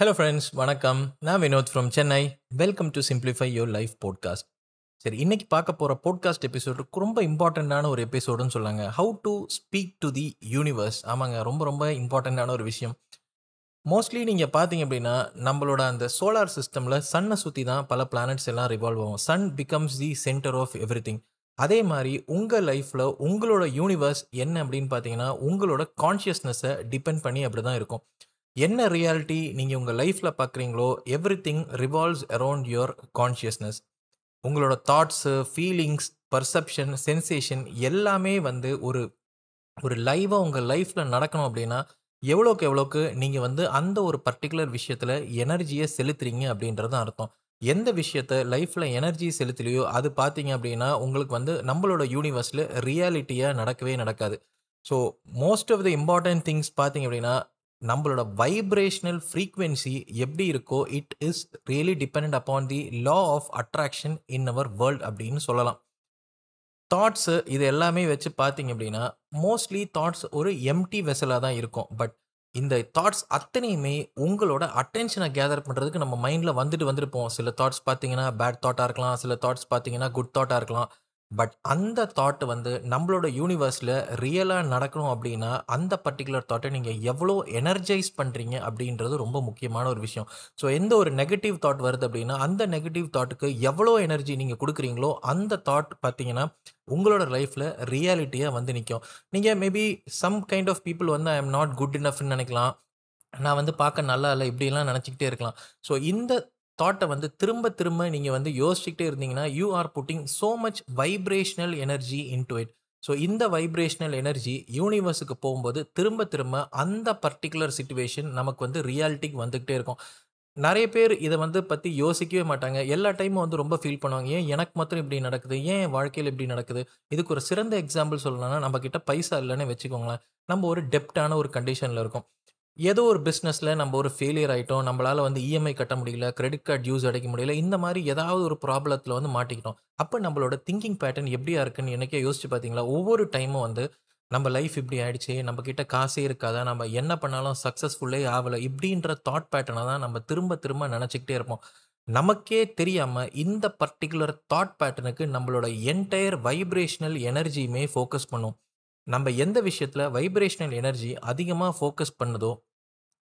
Hello friends வணக்கம். நான் Vinod from Chennai welcome to simplify your life podcast சரி இன்னைக்கு பார்க்க போகிற போட்காஸ்ட் எபிசோடு ரொம்ப இம்பார்ட்டண்ட்டான ஒரு எபிசோடுன்னு சொல்லாங்க. How to speak to the universe ஆமாங்க ரொம்ப ரொம்ப இம்பார்ட்டண்ட்டான ஒரு விஷயம். மோஸ்ட்லி நீங்கள் பார்த்தீங்க அப்படின்னா நம்மளோட அந்த சோலார் சிஸ்டமில் சன்னை சுற்றி தான் பல பிளானட்ஸ் எல்லாம் ரிவால்வ் ஆகும். Sun becomes the centre of everything அதே மாதிரி உங்கள் லைஃப்பில் உங்களோட யூனிவர்ஸ் என்ன அப்படின்னு பார்த்தீங்கன்னா உங்களோட கான்ஷியஸ்னஸை டிபெண்ட் பண்ணி அப்படி தான் இருக்கும். என்ன ரியாலிட்டி நீங்கள் உங்கள் லைஃப்பில் பார்க்குறீங்களோ everything revolves around your consciousness உங்களோட தாட்ஸு ஃபீலிங்ஸ் பர்செப்ஷன் சென்சேஷன் எல்லாமே வந்து ஒரு ஒரு லைவாக உங்கள் லைஃப்பில் நடக்கணும் அப்படின்னா எவ்வளோக்கு எவ்வளோக்கு நீங்கள் வந்து அந்த ஒரு பர்டிகுலர் விஷயத்தில் எனர்ஜியை செலுத்துறீங்க அப்படின்றது அர்த்தம். எந்த விஷயத்த லைஃப்பில் எனர்ஜி செலுத்தலையோ அது பார்த்தீங்க அப்படின்னா உங்களுக்கு வந்து நம்மளோட யூனிவர்ஸில் ரியாலிட்டியாக நடக்கவே நடக்காது. So most of the important things பார்த்தீங்க அப்படின்னா நம்மளோட வைப்ரேஷனல் ஃப்ரீக்வன்சி எப்படி இருக்கோ it is really depend upon the law of attraction in our world அப்படின்னு சொல்லலாம். தாட்ஸு இது எல்லாமே வச்சு பார்த்தீங்க அப்படின்னா மோஸ்ட்லி தாட்ஸ் ஒரு எம்டி வெசலாக தான் இருக்கும். பட் இந்த தாட்ஸ் அத்தனையுமே உங்களோட அட்டென்ஷனை கேதர் பண்ணுறதுக்கு நம்ம மைண்டில் வந்துட்டு வந்துருப்போம். சில தாட்ஸ் பார்த்தீங்கன்னா பேட் தாட்டாக இருக்கலாம். சில தாட்ஸ் பார்த்தீங்கன்னா குட் தாட்டாக இருக்கலாம். பட் அந்த தாட் வந்து நம்மளோட யூனிவர்ஸில் ரியலாக நடக்கணும் அப்படின்னா அந்த பர்டிகுலர் தாட்டை நீங்கள் எவ்வளோ எனர்ஜைஸ் பண்ணுறீங்க அப்படின்றது ரொம்ப முக்கியமான ஒரு விஷயம். ஸோ எந்த ஒரு நெகட்டிவ் தாட் வருது அப்படின்னா அந்த நெகட்டிவ் தாட்டுக்கு எவ்வளோ எனர்ஜி நீங்கள் கொடுக்குறீங்களோ அந்த தாட் பார்த்தீங்கன்னா உங்களோட லைஃப்பில் ரியாலிட்டியாக வந்து நிற்கும் நீங்கள் maybe some kind of people வந்து ஐ எம் நாட் குட் இனஃப்னு நினைக்கலாம். நான் வந்து பார்க்க நல்லா இல்லை இப்படிலாம் நினச்சிக்கிட்டே இருக்கலாம். ஸோ இந்த தாட்டை வந்து திரும்ப திரும்ப நீங்கள் வந்து யோசிச்சுக்கிட்டே இருந்தீங்கன்னா you are putting so much vibrational energy into it so இந்த வைப்ரேஷனல் எனர்ஜி யூனிவர்ஸுக்கு போகும்போது திரும்ப திரும்ப அந்த பர்டிகுலர் சுச்சுவேஷன் நமக்கு வந்து ரியாலிட்டிக்கு வந்துக்கிட்டே இருக்கும். நிறைய பேர் இதை வந்து பற்றி யோசிக்கவே மாட்டாங்க. எல்லா டைமும் வந்து ரொம்ப ஃபீல் பண்ணுவாங்க. ஏன் எனக்கு மாத்திரம் இப்படி நடக்குது? ஏன் வாழ்க்கையில் இப்படி நடக்குது? இதுக்கு ஒரு சிறந்த எக்ஸாம்பிள் சொல்லணும்னா நம்ம கிட்ட பைசா இல்லைன்னு வச்சுக்கோங்களேன். நம்ம ஒரு டெப்டான ஒரு கண்டிஷனில் இருக்கும். ஏதோ ஒரு பிஸ்னஸில் நம்ம ஒரு ஃபெயிலியர் ஆகிட்டோம் நம்மளால் வந்து இஎம்ஐ கட்ட முடியல கிரெடிட் கார்டு யூஸ் அடைக்க முடியல இந்த மாதிரி ஏதாவது ஒரு ப்ராப்ளத்தில் வந்து மாட்டிக்கிட்டோம். அப்போ நம்மளோட திங்கிங் பேட்டர்ன் எப்படியா இருக்குன்னு எனக்கே யோசிச்சு பார்த்தீங்களா ஒவ்வொரு டைமும் வந்து நம்ம லைஃப் இப்படி ஆயிடுச்சு நம்ம கிட்ட காசே இருக்காதா நம்ம என்ன பண்ணாலும் சக்ஸஸ்ஃபுல்லே ஆகலை இப்படின்ற தாட் பேட்டர்னை தான் நம்ம திரும்ப திரும்ப நினச்சிக்கிட்டே இருப்போம். நமக்கே தெரியாமல் இந்த பர்டிகுலர் தாட் பேட்டர்னுக்கு நம்மளோட என்டையர் வைப்ரேஷனல் எனர்ஜியுமே ஃபோக்கஸ் பண்ணும். நம்ம எந்த விஷயத்தில் வைப்ரேஷனல் எனர்ஜி அதிகமாக ஃபோக்கஸ் பண்ணுதோ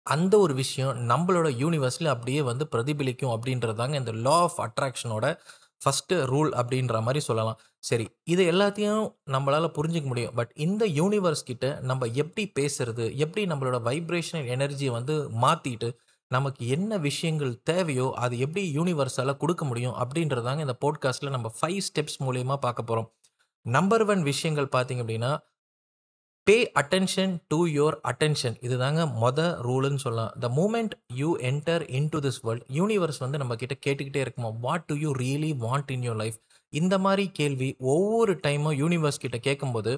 அந்த ஒரு விஷயம் நம்மளோட யூனிவர்ஸில் அப்படியே வந்து பிரதிபலிக்கும் அப்படின்றதாங்க இந்த லா ஆஃப் அட்ராக்ஷனோட ஃபஸ்ட்டு ரூல் அப்படின்ற மாதிரி சொல்லலாம். சரி இது எல்லாத்தையும் நம்மளால் புரிஞ்சிக்க முடியும். பட் இந்த யூனிவர்ஸ் கிட்ட நம்ம எப்படி பேசுறது எப்படி நம்மளோட வைப்ரேஷனல் எனர்ஜியை வந்து மாற்றிட்டு நமக்கு என்ன விஷயங்கள் தேவையோ அது எப்படி யூனிவர்ஸால் கொடுக்க முடியும் அப்படின்றதாங்க இந்த போட்காஸ்ட்டில் நம்ம ஃபைவ் ஸ்டெப்ஸ் மூலயமா பார்க்க போகிறோம் நம்பர் ஒன் விஷயங்கள் பார்த்தீங்க அப்படின்னா pay attention to your attention இதுதாங்க மொத ரூலுன்னு சொல்லலாம். The moment you enter into this world universe வந்து நம்ம கிட்ட கேட்டுக்கிட்டே இருக்குமா? What do you really want in your life இந்த மாதிரி கேள்வி ஒவ்வொரு டைமும் யூனிவர்ஸ் கிட்ட கேட்கும்போது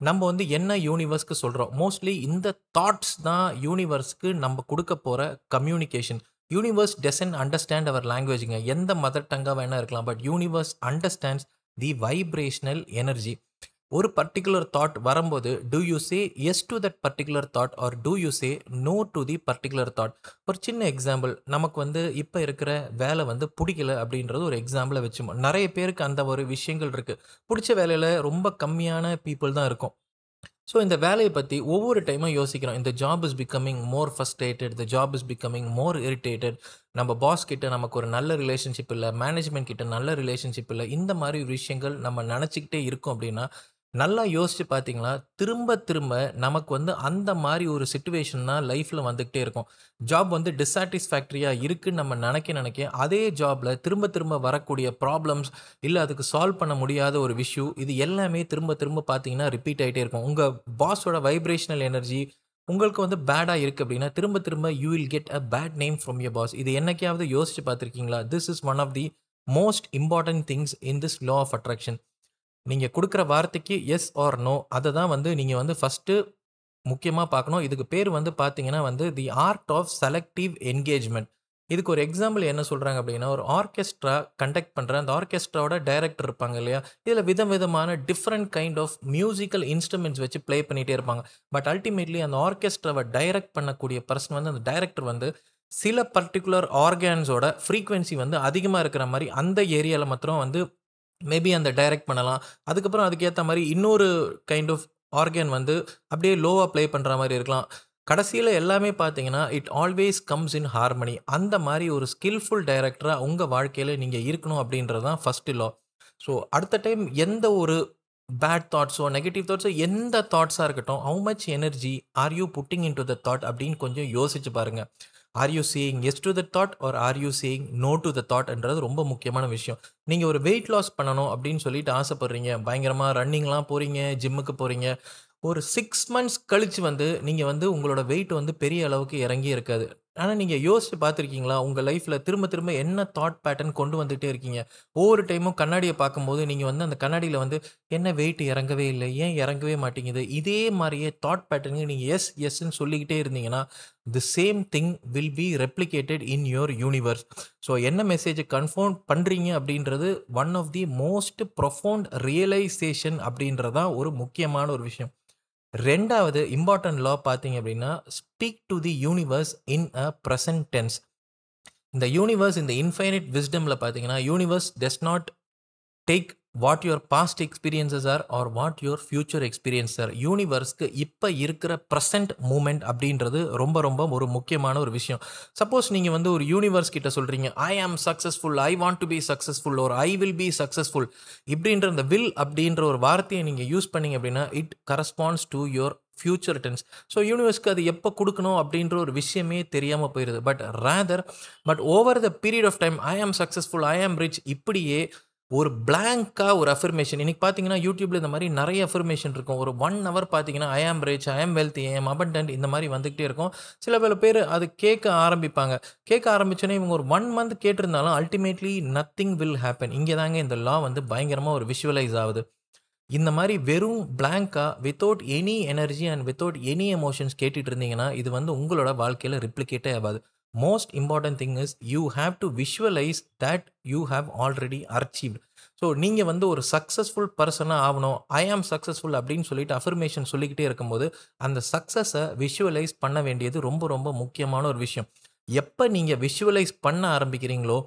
நம்ம வந்து என்ன யூனிவர்ஸ்க்கு சொல்கிறோம் மோஸ்ட்லி இந்த தாட்ஸ் தான் யூனிவர்ஸ்க்கு நம்ம கொடுக்க போகிற communication universe doesn't understand our லாங்குவேஜுங்க எந்த மதர் டங்காக வேணால் இருக்கலாம் but universe understands the vibrational energy ஒரு பர்டிகுலர் தாட் வரும்போது do you say yes to that particular thought or do you say no to the particular thought ஒரு சின்ன example நமக்கு வந்து இப்போ இருக்கிற வேலை வந்து பிடிக்கல அப்படின்றது ஒரு எக்ஸாம்பிளை வச்சு நிறைய பேருக்கு அந்த ஒரு விஷயங்கள் இருக்குது பிடிச்ச வேலையில் ரொம்ப கம்மியான பீப்புள் தான் இருக்கும். ஸோ இந்த வேலையை பற்றி ஒவ்வொரு டைமும் யோசிக்கிறோம். இந்த job is becoming more frustrated the job is becoming more irritated நம்ம பாஸ் கிட்ட நமக்கு ஒரு நல்ல ரிலேஷன்ஷிப் இல்லை மேனேஜ்மெண்ட் கிட்ட நல்ல ரிலேஷன்ஷிப் இல்லை. இந்த மாதிரி விஷயங்கள் நம்ம நினச்சிக்கிட்டே இருக்கோம் அப்படின்னா நல்லா யோசிச்சு பார்த்தீங்களா திரும்ப திரும்ப நமக்கு வந்து அந்த மாதிரி ஒரு சுச்சுவேஷன் தான் லைஃப்பில் வந்துக்கிட்டே இருக்கும். ஜாப் வந்து டிஸாட்டிஸ்ஃபேக்டரியாக இருக்குன்னு நம்ம நினைக்க நினைக்க அதே ஜாப்பில் திரும்ப திரும்ப வரக்கூடிய ப்ராப்ளம்ஸ் இல்லை அதுக்கு சால்வ் பண்ண முடியாத ஒரு விஷயம் இது எல்லாமே திரும்ப திரும்ப பார்த்தீங்கன்னா ரிப்பீட் ஆகிட்டே இருக்கும். உங்கள் பாஸோட வைப்ரேஷனல் எனர்ஜி உங்களுக்கு வந்து பேடாக இருக்குது அப்படின்னா திரும்ப திரும்ப you will get a bad name from your boss இது என்னைக்காவது யோசிச்சு பார்த்துருக்கீங்களா this is one of the most important things in this law of attraction நீங்கள் கொடுக்குற வார்த்தைக்கு எஸ் ஆர் நோ அதை தான் வந்து நீங்கள் வந்து ஃபஸ்ட்டு முக்கியமாக பார்க்கணும் இதுக்கு பேர் வந்து பார்த்தீங்கன்னா வந்து the art of selective engagement இதுக்கு ஒரு எக்ஸாம்பிள் என்ன சொல்கிறாங்க அப்படின்னா ஒரு ஆர்கெஸ்ட்ரா கண்டக்ட் பண்ணுற அந்த ஆர்கெஸ்ட்ராவோட டைரக்டர் இருப்பாங்க இல்லையா? இதில் விதம் விதமான different kind of musical instruments வச்சு ப்ளே பண்ணிகிட்டே இருப்பாங்க. பட் அல்டிமேட்லி அந்த ஆர்கெஸ்ட்ராவை டைரக்ட் பண்ணக்கூடிய பர்சன் வந்து அந்த டைரக்டர் வந்து சில பர்டிகுலர் ஆர்கான்ஸோட ஃப்ரீக்வன்சி வந்து அதிகமாக இருக்கிற மாதிரி அந்த ஏரியாவில் மாத்திரம் வந்து மேபி அந்த டைரக்ட் பண்ணலாம். அதுக்கப்புறம் அதுக்கேற்ற மாதிரி இன்னொரு கைண்ட் ஆஃப் ஆர்கன் வந்து அப்படியே லோவாக ப்ளே பண்ணுற மாதிரி இருக்கலாம். கடைசியில் எல்லாமே பார்த்தீங்கன்னா it always comes in harmony அந்த மாதிரி ஒரு ஸ்கில்ஃபுல் டைரக்டராக உங்கள் வாழ்க்கையில் நீங்கள் இருக்கணும் அப்படின்றது தான் ஃபஸ்ட்டு லா ஸோ அடுத்த டைம் எந்த ஒரு பேட் தாட்ஸோ நெகட்டிவ் தாட்ஸோ எந்த தாட்ஸாக இருக்கட்டும் how much energy are you putting into the thought அப்படின்னு கொஞ்சம் யோசிச்சு பாருங்க. Are you saying yes to the thought or are you saying no to the தாட்ன்றது ரொம்ப முக்கியமான விஷயம். நீங்கள் ஒரு வெயிட் லாஸ் பண்ணணும் அப்படின்னு சொல்லிட்டு ஆசைப்படுறீங்க. பயங்கரமாக ரன்னிங்லாம் போகிறீங்க ஜிம்முக்கு போகிறீங்க ஒரு சிக்ஸ் மந்த்ஸ் கழித்து வந்து நீங்கள் வந்து உங்களோட வெயிட் வந்து பெரிய அளவுக்கு இறங்கி இருக்காது. ஆனால் நீங்கள் யோசிச்சு பார்த்துருக்கீங்களா? உங்கள் லைஃப்பில் திரும்ப திரும்ப என்ன தாட் பேட்டர்ன் கொண்டு வந்துகிட்டே இருக்கீங்க? ஒவ்வொரு டைமும் கண்ணாடியை பார்க்கும்போது நீங்கள் வந்து அந்த கண்ணாடியில் வந்து என்ன வெயிட் இறங்கவே இல்லை. ஏன் இறங்கவே மாட்டேங்குது? இதே மாதிரியே தாட் பேட்டர்னுக்கு நீங்கள் எஸ் எஸ்ன்னு சொல்லிக்கிட்டே இருந்தீங்கன்னா the same thing will be replicated in your universe so என்ன மெசேஜ் கன்ஃபார்ம் பண்ணுறீங்க அப்படின்றது one of the most profound realisation அப்படின்றதான் ஒரு முக்கியமான ஒரு விஷயம். ரெண்டாவது இம்பார்ட்டன்ட் லா பார்த்தீங்க அப்படின்னா speak to the universe in a present tense இந்த யூனிவர்ஸ் இந்த இன்ஃபைனைட் விஸ்டமில் பார்த்தீங்கன்னா universe does not take what your past experiences are or what your future experience are யூனிவர்ஸ்க்கு இப்போ இருக்கிற ப்ரெசன்ட் மூமெண்ட் அப்படின்றது ரொம்ப ரொம்ப ஒரு முக்கியமான ஒரு விஷயம். சப்போஸ் நீங்கள் வந்து ஒரு யூனிவர்ஸ் கிட்ட சொல்கிறீங்க I am successful I want to be successful ஒரு ஐ வில் பி சக்ஸஸ்ஃபுல் இப்படின்ற அந்த வில் அப்படின்ற ஒரு வார்த்தையை நீங்கள் யூஸ் பண்ணீங்க அப்படின்னா it corresponds to your future tense so யூனிவர்ஸ்க்கு அது எப்போ கொடுக்கணும் அப்படின்ற ஒரு விஷயமே தெரியாமல் போயிடுது but rather but over the period of time I am successful I ஆம் ரிச் இப்படியே ஒரு பிளாங்காக ஒரு அஃபர்மேஷன் இன்றைக்கி பார்த்தீங்கன்னா யூடியூப்பில் இந்த மாதிரி நிறைய அஃபர்மேஷன் இருக்கும். ஒரு ஒன் ஹவர் பார்த்தீங்கன்னா ஐ ஆம் ரிச் ஐ ஆம் வெல்த் ஐ ஆம் அபண்டன்ட் இந்த மாதிரி வந்துக்கிட்டே இருக்கும். சில பல பேர் அது கேட்க ஆரம்பிப்பாங்க. கேட்க ஆரம்பிச்சோன்னே இவங்க ஒரு ஒன் மந்த் கேட்டிருந்தாலும் அல்டிமேட்லி நத்திங் வில் ஹேப்பன் இங்கே தாங்க இந்த லா வந்து பயங்கரமாக ஒரு விஷுவலைஸ் ஆகுது. இந்த மாதிரி வெறும் பிளாங்காக without any energy and without any emotions கேட்டுட்டு இருந்தீங்கன்னா இது வந்து உங்களோட வாழ்க்கையில் ரிப்ளிகேட்டே ஆகாது. Most important thing is you have to visualise that you have already achieved so நீங்கள் வந்து ஒரு சக்ஸஸ்ஃபுல் பர்சனாக ஆகணும். ஐ ஆம் சக்ஸஸ்ஃபுல் அப்படின்னு சொல்லிட்டு அஃபர்மேஷன் சொல்லிக்கிட்டே இருக்கும்போது அந்த சக்ஸஸை விஷுவலைஸ் பண்ண வேண்டியது ரொம்ப ரொம்ப முக்கியமான ஒரு விஷயம். எப்போ நீங்கள் விஷுவலைஸ் பண்ண ஆரம்பிக்கிறீங்களோ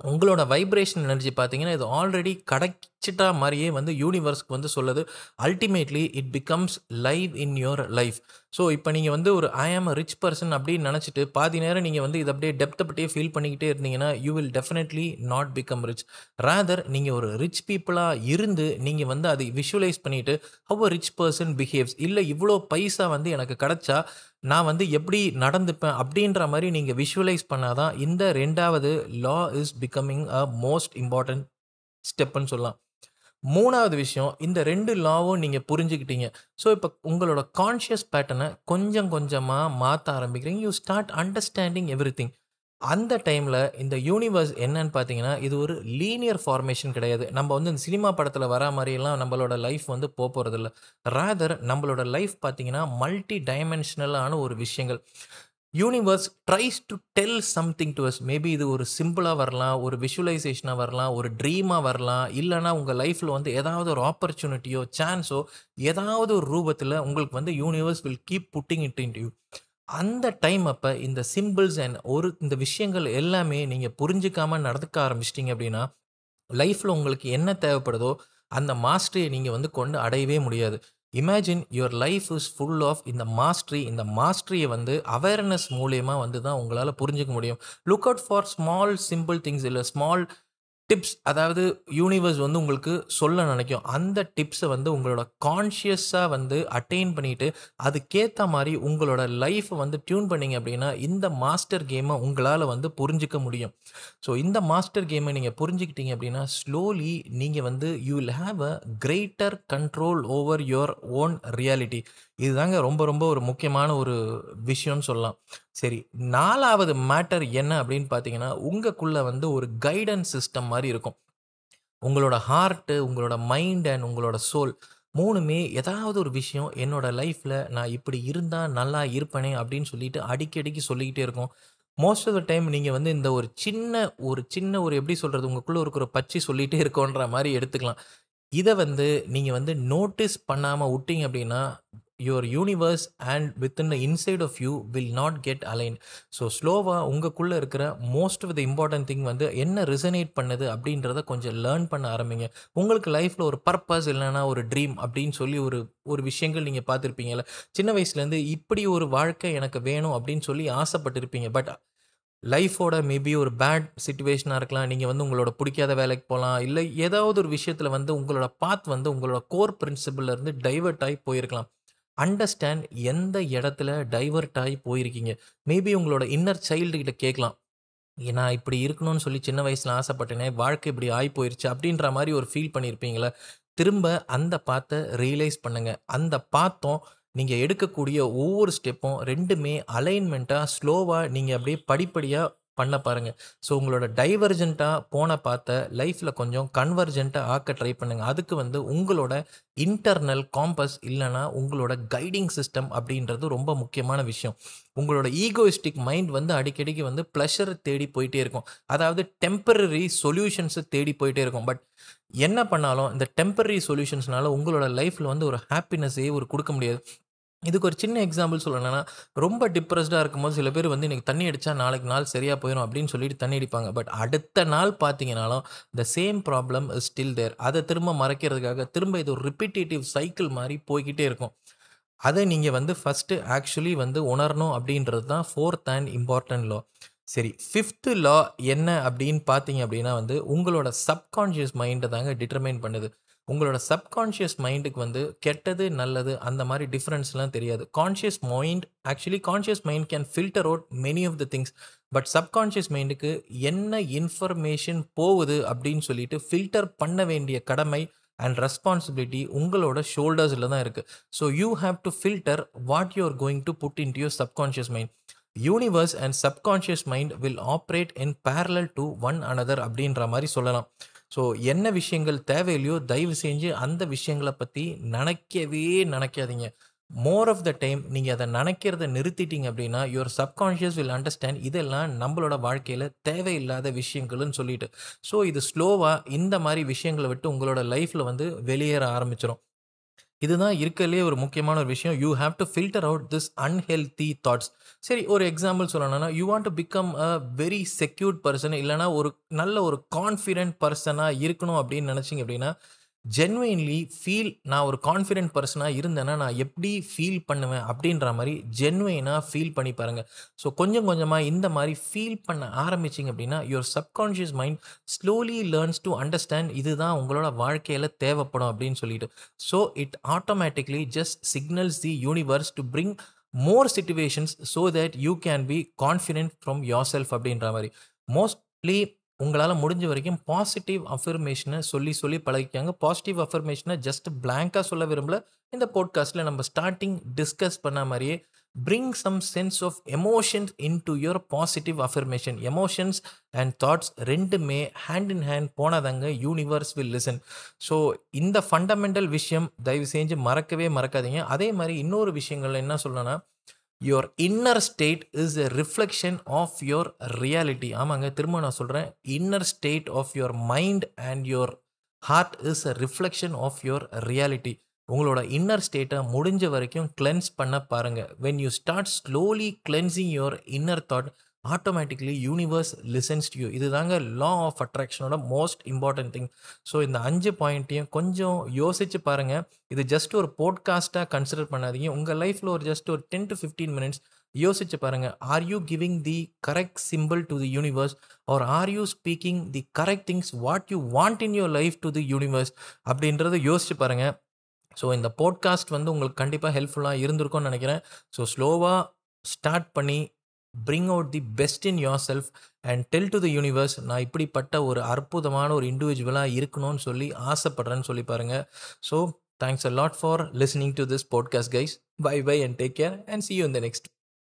உங்களோட வைப்ரேஷன் எனர்ஜி பார்த்தீங்கன்னா இது ஆல்ரெடி கிடைச்சிட்டா மாதிரியே வந்து யூனிவர்ஸ்க்கு வந்து சொல்லுது. Ultimately it becomes live in your life so இப்போ நீங்கள் வந்து ஒரு ஐ ஆம் அ ரிச் பர்சன் அப்படின்னு நினச்சிட்டு பாதி நேரம் நீங்கள் வந்து இதை அப்படியே டெப்த்தை பற்றியே ஃபீல் பண்ணிக்கிட்டே இருந்தீங்கன்னா you will definitely not become rich rather நீங்கள் ஒரு ரிச் பீப்புளாக இருந்து நீங்கள் வந்து அதை விஷுவலைஸ் பண்ணிவிட்டு how a rich person behaves இல்லை இவ்வளோ பைசா வந்து எனக்கு கிடச்சா நான் வந்து எப்படி நடந்துப்பேன் அப்படின்ற மாதிரி நீங்கள் விஷுவலைஸ் பண்ணாதான் இந்த ரெண்டாவது law is becoming a most important ஸ்டெப்புன்னு சொல்லலாம். மூணாவது விஷயம் இந்த ரெண்டு லாவும் நீங்கள் புரிஞ்சுக்கிட்டீங்க. ஸோ இப்போ உங்களோட கான்ஷியஸ் பேட்டர்னை கொஞ்சம் கொஞ்சமாக மாற்ற ஆரம்பிக்கிறீங்க. You start understanding everything அந்த டைமில் இந்த யூனிவர்ஸ் என்னன்னு பார்த்தீங்கன்னா இது ஒரு லீனியர் ஃபார்மேஷன் கிடையாது. நம்ம வந்து இந்த சினிமா படத்தில் வர மாதிரியெல்லாம் நம்மளோட லைஃப் வந்து போக போகிறதில்ல ரேதர் நம்மளோட லைஃப் பார்த்தீங்கன்னா மல்டி டைமென்ஷனலான ஒரு விஷயங்கள். Universe tries to tell something to us maybe இது ஒரு சிம்பிளாக வரலாம் ஒரு விஷுவலைசேஷனாக வரலாம் ஒரு ட்ரீமாக வரலாம். இல்லைனா உங்கள் லைஃப்பில் வந்து ஏதாவது ஒரு ஆப்பர்ச்சுனிட்டியோ சான்ஸோ ஏதாவது ஒரு ரூபத்தில் உங்களுக்கு வந்து universe will keep putting it in you அந்த டைம் அப்போ இந்த சிம்பிள்ஸ் அண்ட் ஒரு இந்த விஷயங்கள் எல்லாமே நீங்கள் புரிஞ்சிக்காமல் நடந்துக்க ஆரம்பிச்சிட்டிங்க அப்படின்னா லைஃப்பில் உங்களுக்கு என்ன தேவைப்படுதோ அந்த மாஸ்டரியை நீங்கள் வந்து கொண்டு அடையவே முடியாது. Imagine your life is full of இந்த மாஸ்ட்ரி இந்த மாஸ்ட்ரியை வந்து அவேர்னஸ் மூலியமாக வந்து தான் உங்களால் புரிஞ்சிக்க முடியும். Look out for small simple things இல்லை ஸ்மால் டிப்ஸ் அதாவது யூனிவர்ஸ் வந்து உங்களுக்கு சொல்ல நினைக்கும். அந்த டிப்ஸை வந்து உங்களோட கான்ஷியஸாக வந்து அட்டைன் பண்ணிட்டு அதுக்கேற்ற மாதிரி உங்களோட லைஃப்பை வந்து டியூன் பண்ணிங்க அப்படின்னா இந்த மாஸ்டர் கேமை உங்களால் வந்து புரிஞ்சிக்க முடியும். ஸோ இந்த மாஸ்டர் கேமை நீங்கள் புரிஞ்சுக்கிட்டீங்க அப்படின்னா ஸ்லோலி நீங்கள் வந்து you will have a greater control over your own reality இதுதாங்க ரொம்ப ரொம்ப ஒரு முக்கியமான ஒரு விஷயம்னு சொல்லலாம். சரி நாலாவது மேட்டர் என்ன அப்படின்னு பார்த்தீங்கன்னா உங்களுக்குள்ள வந்து ஒரு கைடன்ஸ் சிஸ்டம் மாதிரி இருக்கும். உங்களோட ஹார்ட்டு உங்களோட மைண்ட் அண்ட் உங்களோட சோல் மூணுமே ஏதாவது ஒரு விஷயம் என்னோட லைஃப்பில் நான் இப்படி இருந்தால் நல்லா இருப்பேனே அப்படின்னு சொல்லிட்டு அடிக்கடிக்கு சொல்லிக்கிட்டே இருக்கும். மோஸ்ட் ஆஃப் த டைம் நீங்கள் வந்து இந்த ஒரு சின்ன ஒரு சின்ன ஒரு எப்படி சொல்கிறது உங்களுக்குள்ளே இருக்கிற பச்சி சொல்லிகிட்டே இருக்கோன்ற மாதிரி எடுத்துக்கலாம். இதை வந்து நீங்கள் வந்து நோட்டீஸ் பண்ணாமல் விட்டீங்க அப்படின்னா your universe and within the inside of you will not get align so ஸ்லோவாக உங்களுக்குள்ளே இருக்கிற most of the important thing வந்து என்ன ரிசனேட் பண்ணுது அப்படின்றத கொஞ்சம் லேர்ன் பண்ண ஆரம்பிங்க. உங்களுக்கு லைஃப்பில் ஒரு பர்பஸ் இல்லைன்னா ஒரு ட்ரீம் அப்படின்னு சொல்லி ஒரு ஒரு விஷயங்கள் நீங்கள் பார்த்துருப்பீங்கல்ல. சின்ன வயசுலேருந்து இப்படி ஒரு வாழ்க்கை எனக்கு வேணும் அப்படின்னு சொல்லி ஆசைப்பட்டிருப்பீங்க. பட் லைஃபோட மேபி ஒரு பேட் சுச்சுவேஷனாக இருக்கலாம். நீங்கள் வந்து உங்களோட பிடிக்காத வேலைக்கு போகலாம். இல்லை ஏதாவது ஒரு விஷயத்தில் வந்து உங்களோட பாத் வந்து உங்களோட கோர் இருந்து டைவர்ட் ஆகி போயிருக்கலாம். அண்டர்ஸ்டாண்ட் எந்த இடத்துல டைவர்ட் ஆகி போயிருக்கீங்க. மேபி உங்களோட இன்னர் சைல்டுகிட்ட கேட்கலாம். நான் இப்படி இருக்கணும்னு சொல்லி சின்ன வயசில் ஆசைப்பட்டேனே வாழ்க்கை இப்படி ஆகி போயிருச்சு அப்படின்ற மாதிரி ஒரு ஃபீல் பண்ணியிருப்பீங்களே திரும்ப அந்த பாத்தை ரியலைஸ் பண்ணுங்க. அந்த பாத்தம் நீங்கள் எடுக்கக்கூடிய ஒவ்வொரு ஸ்டெப்பும் ரெண்டுமே அலைன்மெண்ட்டாக ஸ்லோவாக நீங்கள் அப்படியே படிப்படியாக பண்ண பாருங்கள் ஸோ உங்களோட டைவர்ஜென்ட்டாக போன பார்த்த லைஃப்பில் கொஞ்சம் கன்வர்ஜென்ட்டாக ஆக்க ட்ரை பண்ணுங்கள் அதுக்கு வந்து உங்களோட இன்டர்னல் காம்பஸ் இல்லைனா உங்களோட கைடிங் சிஸ்டம் அப்படின்றது ரொம்ப முக்கியமான விஷயம். உங்களோட ஈகோயிஸ்டிக் மைண்ட் வந்து அடிக்கடிக்கு வந்து ப்ளஷரை தேடி போயிட்டே இருக்கும். அதாவது டெம்பரரி சொல்யூஷன்ஸை தேடி போயிட்டே இருக்கும். பட் என்ன பண்ணாலும் இந்த டெம்பரரி சொல்யூஷன்ஸ்னால உங்களோட லைஃப்பில் வந்து ஒரு ஹாப்பினஸ்ஸே ஒரு கொடுக்க முடியாது. இதுக்கு ஒரு சின்ன எக்ஸாம்பிள் சொல்லணும்னா ரொம்ப டிப்ரெஸ்டாக இருக்கும்போது சில பேர் வந்து இன்றைக்கி தண்ணி அடித்தா நாளைக்கு நாள் சரியாக போயிடும் அப்படின்னு சொல்லிட்டு தண்ணி அடிப்பாங்க. பட் அடுத்த நாள் பார்த்தீங்கனாலும் the same problem is still there அதை திரும்ப மறைக்கிறதுக்காக திரும்ப இது ஒரு ரிப்பீட்டேட்டிவ் சைக்கிள் மாதிரி போய்கிட்டே இருக்கும். அதை நீங்கள் வந்து ஃபஸ்ட்டு ஆக்சுவலி வந்து உணரணும் அப்படின்றது தான் ஃபோர்த் அண்ட் இம்பார்ட்டன்ட் லா சரி ஃபிஃப்த்து லா என்ன அப்படின்னு பார்த்தீங்க அப்படின்னா வந்து உங்களோட சப்கான்ஷியஸ் மைண்டை தாங்க டிட்டர்மைன் பண்ணுது. உங்களோட சப்கான்ஷியஸ் மைண்டுக்கு வந்து கெட்டது நல்லது அந்த மாதிரி டிஃப்ரென்ஸ்லாம் தெரியாது. Conscious mind actually conscious mind can filter out many of the things but subconscious மைண்டுக்கு என்ன இன்ஃபர்மேஷன் போகுது அப்படின்னு சொல்லிட்டு ஃபில்டர் பண்ண வேண்டிய கடமை அண்ட் ரெஸ்பான்சிபிலிட்டி உங்களோட ஷோல்டர்ஸில் தான் இருக்குது so you have to filter what you are going to put into your subconscious mind universe and subconscious mind will operate in parallel to one another அப்படின்ற மாதிரி சொல்லலாம். ஸோ என்ன விஷயங்கள் தேவையில்லையோ தயவு செஞ்சு அந்த விஷயங்களை பற்றி நினைக்கவே நினைக்காதீங்க. மோர் ஆஃப் த டைம் நீங்கள் அதை நினைக்கிறத நிறுத்திட்டீங்க அப்படின்னா யுவர் சப்கான்ஷியஸ் வில் அண்டர்ஸ்டாண்ட் இதெல்லாம் நம்மளோட வாழ்க்கையில் தேவையில்லாத விஷயங்கள்னு சொல்லிட்டு. ஸோ இது ஸ்லோவாக இந்த மாதிரி விஷயங்களை விட்டு உங்களோட லைஃப்பில் வந்து வெளியேற ஆரம்பிச்சிடும் இதுதான் இருக்கிறதுலே ஒரு முக்கியமான ஒரு விஷயம். You have to filter out this unhealthy thoughts சரி ஒரு எக்ஸாம்பிள் சொல்லணும்னா you want to become a very secured person இல்லைனா ஒரு நல்ல ஒரு கான்ஃபிடென்ட் பர்சனாக இருக்கணும் அப்படின்னு நினச்சிங்க அப்படின்னா ஜென்வெயின்லி ஃபீல் நான் ஒரு கான்ஃபிடென்ட் பர்சனாக இருந்தேன்னா நான் எப்படி ஃபீல் பண்ணுவேன் அப்படின்ற மாதிரி ஜென்வெயினாக ஃபீல் பண்ணி பாருங்கள் ஸோ கொஞ்சம் கொஞ்சமாக இந்த மாதிரி ஃபீல் பண்ண ஆரம்பிச்சிங்க அப்படின்னா your subconscious mind slowly learns to understand இதுதான் உங்களோட வாழ்க்கையில் தேவைப்படும் அப்படின்னு சொல்லிட்டு. So it automatically just signals the universe to bring more situations so that you can be confident from yourself அப்படின்ற மாதிரி. மோஸ்ட்லி உங்களால் முடிஞ்ச வரைக்கும் பாசிட்டிவ் அஃபர்மேஷனை சொல்லி சொல்லி பழகிக்காங்க. பாசிட்டிவ் அஃபர்மேஷனை ஜஸ்ட் பிளாங்காக சொல்ல விரும்பல. இந்த போட்காஸ்ட்டில் நம்ம ஸ்டார்டிங் டிஸ்கஸ் பண்ண மாதிரியே bring some sense of emotions into your positive affirmation emotions and thoughts ரெண்டுமே ஹேண்ட் இன் ஹேண்ட் போனதாங்க யூனிவர்ஸ் வில் லிசன் ஸோ இந்த ஃபண்டமெண்டல் விஷயம் தயவு செஞ்சு மறக்கவே மறக்காதீங்க. அதே மாதிரி இன்னொரு விஷயங்கள் என்ன சொல்லணும்னா your inner state is a reflection of your reality ஆமாங்க திரும்ப நான் சொல்கிறேன் inner state of your mind and your heart is a reflection of your reality உங்களோட இன்னர் ஸ்டேட்டை முடிஞ்ச வரைக்கும் கிளென்ஸ் பண்ண பாருங்கள் when you start slowly cleansing your inner thought automatically universe listens to you இதுதாங்க லா ஆஃப் அட்ராக்ஷனோட most important thing so இந்த அஞ்சு பாயிண்ட்டையும் கொஞ்சம் யோசிச்சு பாருங்கள் இது ஜஸ்ட் ஒரு போட்காஸ்ட்டாக கன்சிடர் பண்ணாதீங்க. உங்கள் லைஃப்பில் ஒரு ஜஸ்ட் ஒரு டென் டு ஃபிஃப்டீன் மினிட்ஸ் யோசிச்சு பாருங்கள் are you giving the correct simple to the universe are are you speaking the correct things what you want in your life to the universe அப்படின்றத யோசிச்சு பாருங்கள் ஸோ இந்த podcast வந்து உங்களுக்கு கண்டிப்பாக ஹெல்ப்ஃபுல்லாக இருந்திருக்கும்னு நினைக்கிறேன். ஸோ ஸ்லோவாக ஸ்டார்ட் பண்ணி bring out the best in yourself and tell to the universe நான் இப்படிப்பட்ட ஒரு அற்புதமான ஒரு இண்டிவிஜுவலாக இருக்கணும்னு சொல்லி ஆசைப்படுறேன்னு சொல்லி பாருங்கள் so thanks a lot for listening to this podcast guys bye bye and take care and see you இந்த நெக்ஸ்ட்